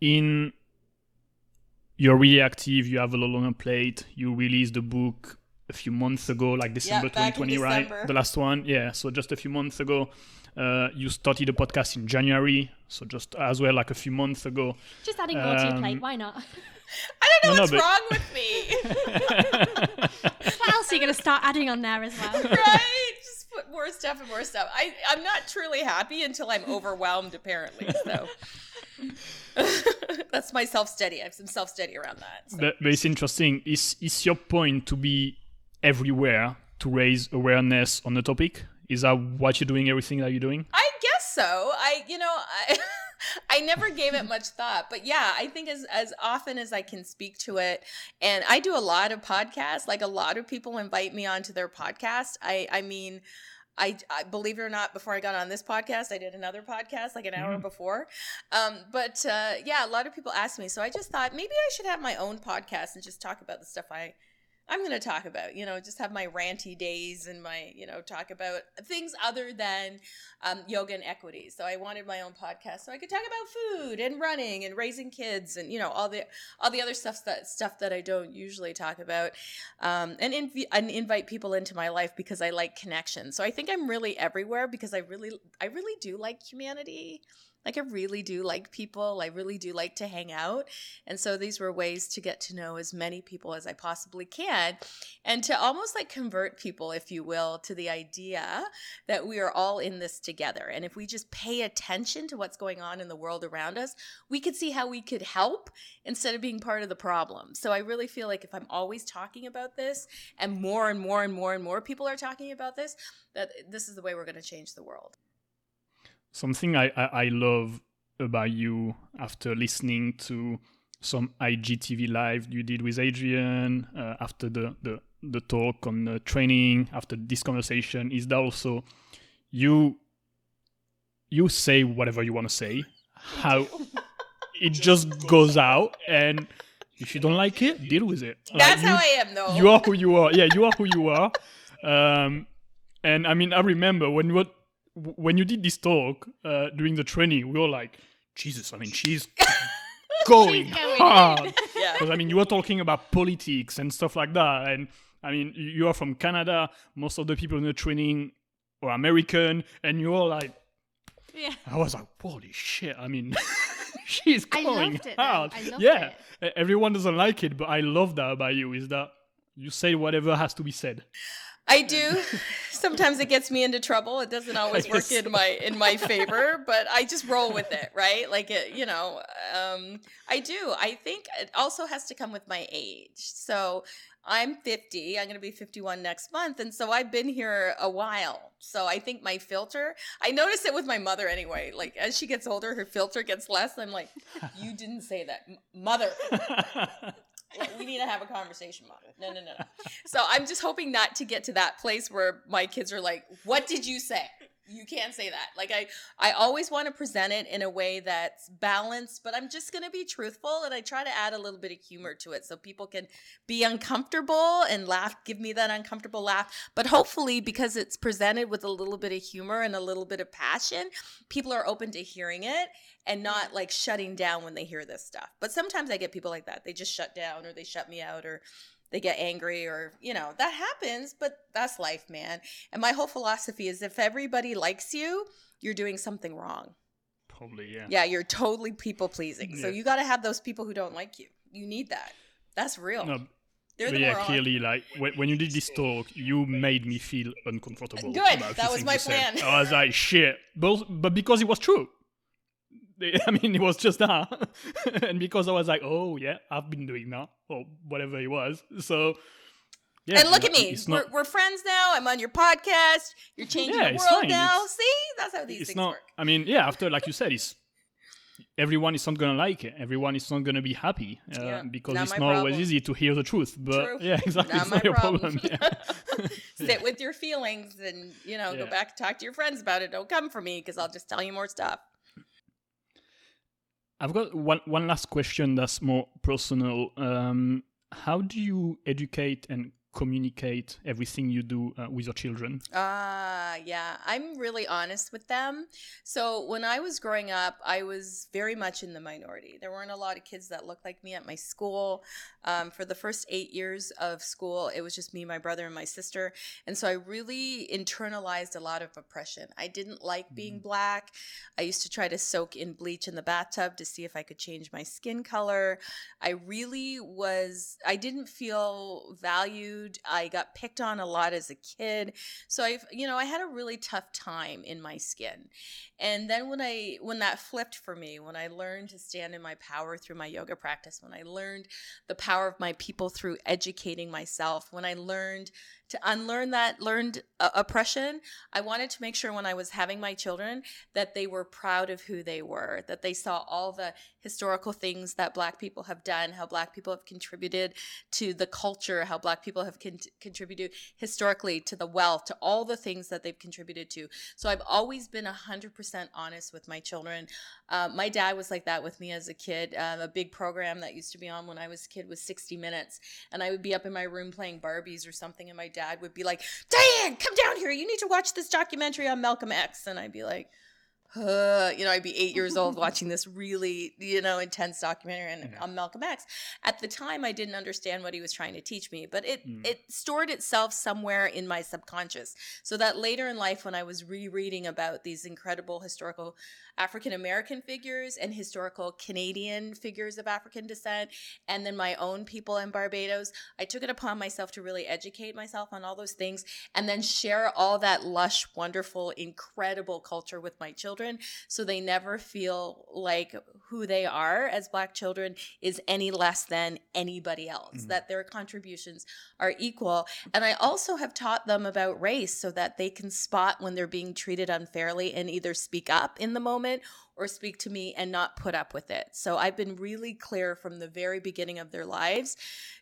in you're really active. You have a lot on your plate. You release the book a few months ago, like December yeah, 2020, right? The last one, yeah. So just a few months ago, uh, you started a podcast in January, so just as well, like a few months ago. Just adding more to your plate, um, why not? <laughs> I don't know no, what's no, wrong with me. <laughs> what else are you going to start adding on there as well? <laughs> Right? Just put more stuff and more stuff. I, I'm not truly happy until I'm overwhelmed, apparently. So. That's my self study. I have some self study around that. So. But, but it's interesting. Is is your point to be everywhere to raise awareness on the topic? Is that what you're doing? Everything that you're doing? I guess so. I, you know, I, <laughs> I never gave it much thought, but yeah, I think as as often as I can speak to it, and I do a lot of podcasts. Like a lot of people invite me onto their podcast. I, I mean. I, I, believe it or not, before I got on this podcast, I did another podcast like an hour mm. before. Um, but uh, yeah, a lot of people ask me, so I just thought maybe I should have my own podcast and just talk about the stuff I I'm going to talk about, you know, just have my ranty days and my, you know, talk about things other than um, yoga and equity. So I wanted my own podcast so I could talk about food and running and raising kids and you know all the all the other stuff that stuff that I don't usually talk about, um, and, inv- and invite people into my life because I like connection. So I think I'm really everywhere because I really I really do like humanity. Like I really do like people. I really do like to hang out. And so these were ways to get to know as many people as I possibly can and to almost like convert people, if you will, to the idea that we are all in this together. And if we just pay attention to what's going on in the world around us, we could see how we could help instead of being part of the problem. So I really feel like if I'm always talking about this and more and more and more and more people are talking about this, that this is the way we're going to change the world. Something I, I, I love about you after listening to some IGTV live you did with Adrian uh, after the, the, the talk on the training, after this conversation, is that also you you say whatever you want to say, how <laughs> it just goes out, and if you don't like it, deal with it. That's like, you, how I am, though. You are who you are. Yeah, you are who you are. Um, and I mean, I remember when were when you did this talk uh, during the training, we were like, Jesus, I mean, she's <laughs> going, she's hard. <laughs> yeah. Because I mean, you were talking about politics and stuff like that, and I mean, you are from Canada. Most of the people in the training are American, and you're like, yeah. I was like, holy shit! I mean, <laughs> she's going hard. yeah, it. everyone doesn't like it, but I love that about you. Is that you say whatever has to be said. I do. <laughs> Sometimes it gets me into trouble. It doesn't <laughs> always work in my in my favor, but I just roll with it, right? Like it, you know, um, I do. I think it also has to come with my age. So I'm 50. I'm going to be 51 next month, and so I've been here a while. So I think my filter. I notice it with my mother anyway. Like as she gets older, her filter gets less. I'm like, you didn't say that, mother <laughs> <laughs> we need to have a conversation about it. No, no, no. <laughs> So I'm just hoping not to get to that place where my kids are like, "What did you say?" You can't say that. Like I, I always want to present it in a way that's balanced, but I'm just going to be truthful, and I try to add a little bit of humor to it so people can be uncomfortable and laugh, give me that uncomfortable laugh. But hopefully, because it's presented with a little bit of humor and a little bit of passion, people are open to hearing it and not like shutting down when they hear this stuff. But sometimes I get people like that. They just shut down or they shut me out or they get angry or, you know, that happens, but that's life, man. And my whole philosophy is if everybody likes you, you're doing something wrong. Probably, yeah. Yeah, you're totally people pleasing. So you got to have those people who don't like you. You need that. That's real. No, the yeah, clearly, like when, when you did this talk, you made me feel uncomfortable. Good, that was my plan. I was like, shit, but but because it was true. <laughs> I mean, it was just that, <laughs> and because I was like, oh yeah, I've been doing that or whatever it was. So yeah, and look at me. It's we're, we're friends now. I'm on your podcast. You're changing Yeah, the world now. It's- See? That's how these It's things not. work. I mean, yeah. After, like you said, it's everyone is not gonna like it. Everyone is not gonna be happy uh, Yeah, because not it's not always easy to hear the truth. But True. yeah, <laughs> exactly. Not it's not your problem. problem. Yeah. Sit with your feelings and, you know, go back talk to your friends about it. Don't come for me because I'll just tell you more stuff. I've got one one last question that's more personal. Um, how do you educate and communicate everything you do uh, with your children? Ah, yeah. I'm really honest with them. So when I was growing up, I was very much in the minority. There weren't a lot of kids that looked like me at my school. Um, for the first eight years of school, it was just me, my brother, and my sister. And so I really internalized a lot of oppression. I didn't like being black. I used to try to soak in bleach in the bathtub to see if I could change my skin color. I really was, I didn't feel valued. I got picked on a lot as a kid. So I've, you know, I had a really tough time in my skin. And then when I, when that flipped for me, when I learned to stand in my power through my yoga practice, when I learned the power of my people through educating myself, when I learned to unlearn that learned uh, oppression, I wanted to make sure when I was having my children that they were proud of who they were, that they saw all the historical things that Black people have done, how Black people have contributed to the culture, how Black people have con- contributed historically to the wealth, to all the things that they've contributed to. So I've always been 100% honest with my children. Uh, my dad was like that with me as a kid. Um, a big program that used to be on when I was a kid was 60 Minutes. And I would be up in my room playing Barbies or something, and my dad would be like, Dianne, come down here. You need to watch this documentary on Malcolm X. And I'd be like, uh, you know, I'd be eight years old <laughs> watching this really, you know, intense documentary on, Yeah. on Malcolm X. At the time, I didn't understand what he was trying to teach me, but it Mm. it stored itself somewhere in my subconscious. So that later in life, when I was rereading about these incredible historical African American figures and historical Canadian figures of African descent, and then my own people in Barbados, I took it upon myself to really educate myself on all those things and then share all that lush, wonderful, incredible culture with my children so they never feel like who they are as Black children is any less than anybody else, Mhm. that their contributions are equal. And I also have taught them about race so that they can spot when they're being treated unfairly and either speak up in the moment or speak to me and not put up with it. So I've been really clear from the very beginning of their lives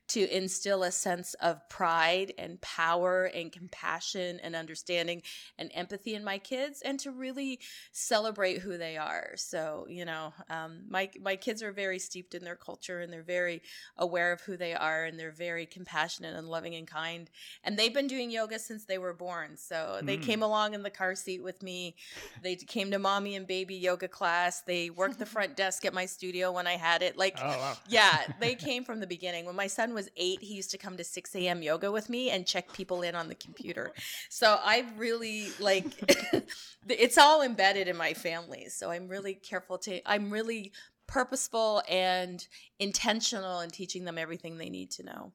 to instill a sense of pride and power and compassion and understanding and empathy in my kids and to really celebrate who they are. So, you know, um, my, my kids are very steeped in their culture and they're very aware of who they are and they're very compassionate and loving and kind. And they've been doing yoga since they were born. So they Mm. came along in the car seat with me. They came to mommy and baby yoga class. They worked the front desk at my studio when I had it. Like, Oh wow. yeah, they came from the beginning. When my son was eight, he used to come to 6 a.m. yoga with me and check people in on the computer. So I've really, like, <laughs> it's all embedded in my family. So I'm really careful to, I'm really purposeful and intentional in teaching them everything they need to know.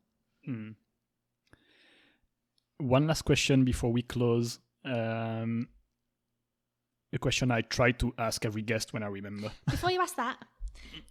Mm. One last question before we close. Um, a question I try to ask every guest when I remember. <laughs> Before you ask that,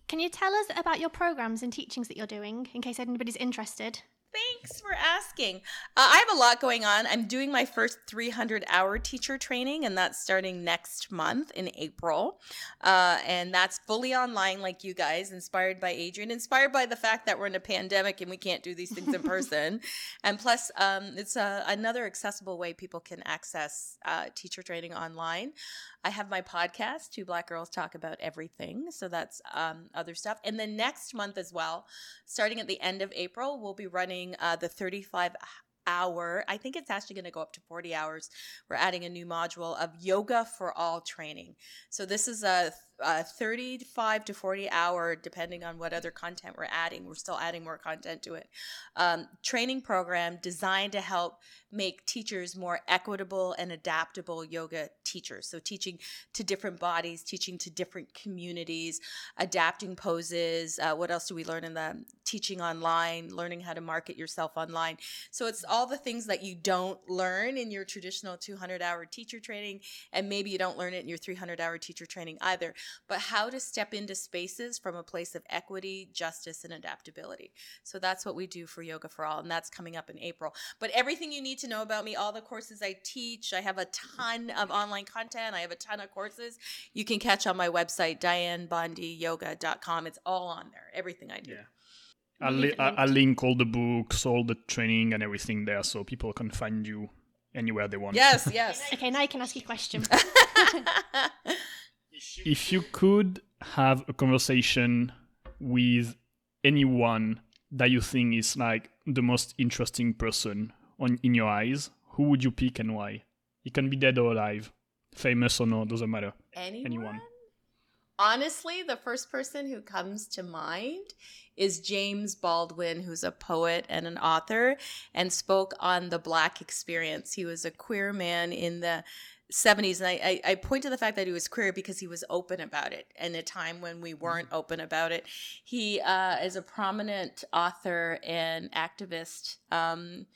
can you tell us about your programs and teachings that you're doing in case anybody's interested? Thanks for asking. Uh, I have a lot going on. I'm doing my first 300 hour teacher training, and that's starting next month in April. Uh, and that's fully online, like you guys, inspired by Adrian, inspired by the fact that we're in a pandemic and we can't do these things in <laughs> person. and plus, um, it's uh, another accessible way people can access uh, teacher training online. I have my podcast, Two Black Girls Talk About Everything. So that's um, other stuff. And then next month as well, starting at the end of April, we'll be running uh, the 35 hour, I think it's actually going to go up to 40 hours. We're adding a new module of yoga for all training. So this is a, a 35 to 40 hour, depending on what other content we're adding. We're still adding more content to it. Um, training program designed to help make teachers more equitable and adaptable yoga teachers. So teaching to different bodies, teaching to different communities, adapting poses. Uh, what else do we learn in the teaching online, learning how to market yourself online? So it's all the things that you don't learn in your traditional 200 hour teacher training, and maybe you don't learn it in your 300 hour teacher training either, but how to step into spaces from a place of equity, justice, and adaptability. So that's what we do for Yoga for All, and that's coming up in April. But everything you need to know about me, all the courses I teach, I have a ton of online content, I have a ton of courses you can catch on my website, diannebondyyoga.com. It's all on there, everything I do. Yeah. I'll, li- I'll link all the books, all the training, and everything there, so people can find you anywhere they want. Yes, <laughs> yes. Okay, now I can ask you a question. <laughs> if you could have a conversation with anyone that you think is like the most interesting person on in your eyes, who would you pick and why? It can be dead or alive, famous or not, doesn't matter. Anyone? Anyone. Honestly, the first person who comes to mind is James Baldwin, who's a poet and an author, and spoke on the Black experience. He was a queer man in the 70s and I, I, I point to the fact that he was queer because he was open about it in a time when we weren't open about it he uh, is a prominent author and activist um,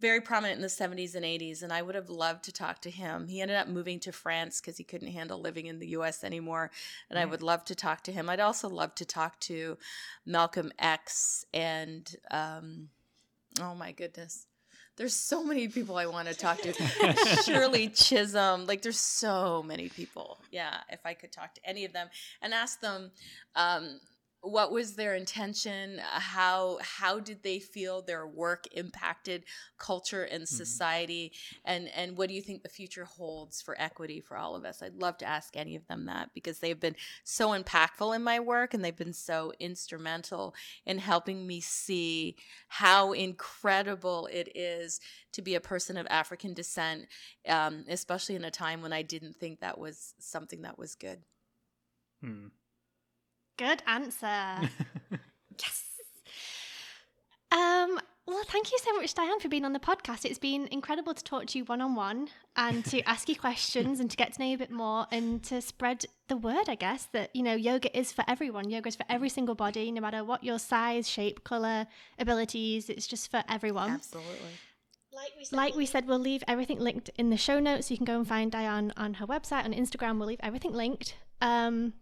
very prominent in the 70s and 80s and i would have loved to talk to him he ended up moving to france because he couldn't handle living in the us anymore and i would love to talk to him i'd also love to talk to malcolm x and um, oh my goodness there's so many people I want to talk to. <laughs> Shirley Chisholm, like there's so many people. Yeah, if I could talk to any of them and ask them um, what was their intention, how how did they feel their work impacted culture and society, mm-hmm. and and what do you think the future holds for equity for all of us? I'd love to ask any of them that because they've been so impactful in my work and they've been so instrumental in helping me see how incredible it is to be a person of African descent, um, especially in a time when I didn't think that was something that was good. Hmm. Good answer. <laughs> yes. Um, well, thank you so much, Dianne, for being on the podcast. It's been incredible to talk to you one on one and to <laughs> ask you questions and to get to know you a bit more and to spread the word, I guess, that, you know, yoga is for everyone. Yoga is for every single body, no matter what your size, shape, color, abilities. It's just for everyone. Absolutely. Like we, said, like we said, we'll leave everything linked in the show notes. So you can go and find Dianne on her website, on Instagram. We'll leave everything linked. Um,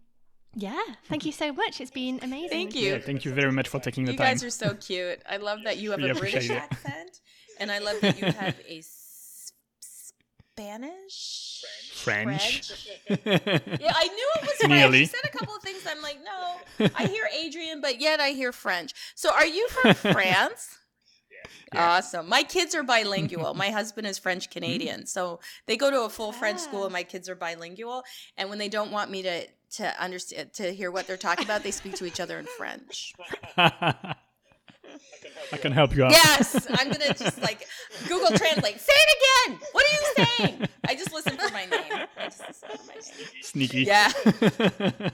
yeah, thank you so much. It's been amazing. Thank you. Yeah, thank you very much for taking the you time. You guys are so cute. I love that you have We a British it. accent, and I love that you have a s- Spanish. French. Yeah, I knew it was French. Nearly. You said a couple of things. I'm like, no, I hear Adrian, but yet I hear French. So, are you from <laughs> France? Yeah. Awesome. My kids are bilingual. My husband is French mm-hmm. Canadian. So they go to a full French school ah. and my kids are bilingual. And when they don't want me to to understand to hear what they're talking about, they speak to each other in French. <laughs> I can help you out. Yes, I'm gonna just like Google Translate. Say it again. What are you saying? I just listen for my name. I just listen for my name. Sneaky. Yeah. <laughs>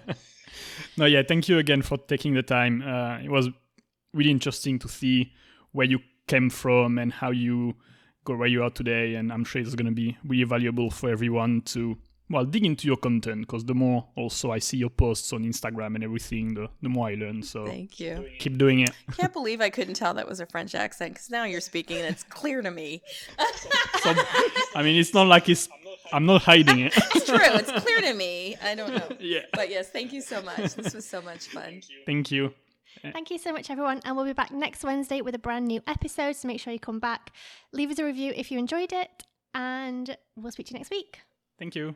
no, yeah, thank you again for taking the time. Uh, it was really interesting to see where you came from and how you got where you are today. And I'm sure it's going to be really valuable for everyone to, well, dig into your content because the more also I see your posts on Instagram and everything, the, the more I learn. So Thank you. keep doing it. I can't believe I couldn't tell that was a French accent because now you're speaking and it's clear to me. <laughs> So, I mean, it's not like it's, I'm not hiding it. It's true. It's clear to me. I don't know. <laughs> yeah. But yes, thank you so much. This was so much fun. Thank you. Thank you so much, everyone. And we'll be back next Wednesday with a brand new episode. So make sure you come back, leave us a review if you enjoyed it, and we'll speak to you next week. Thank you.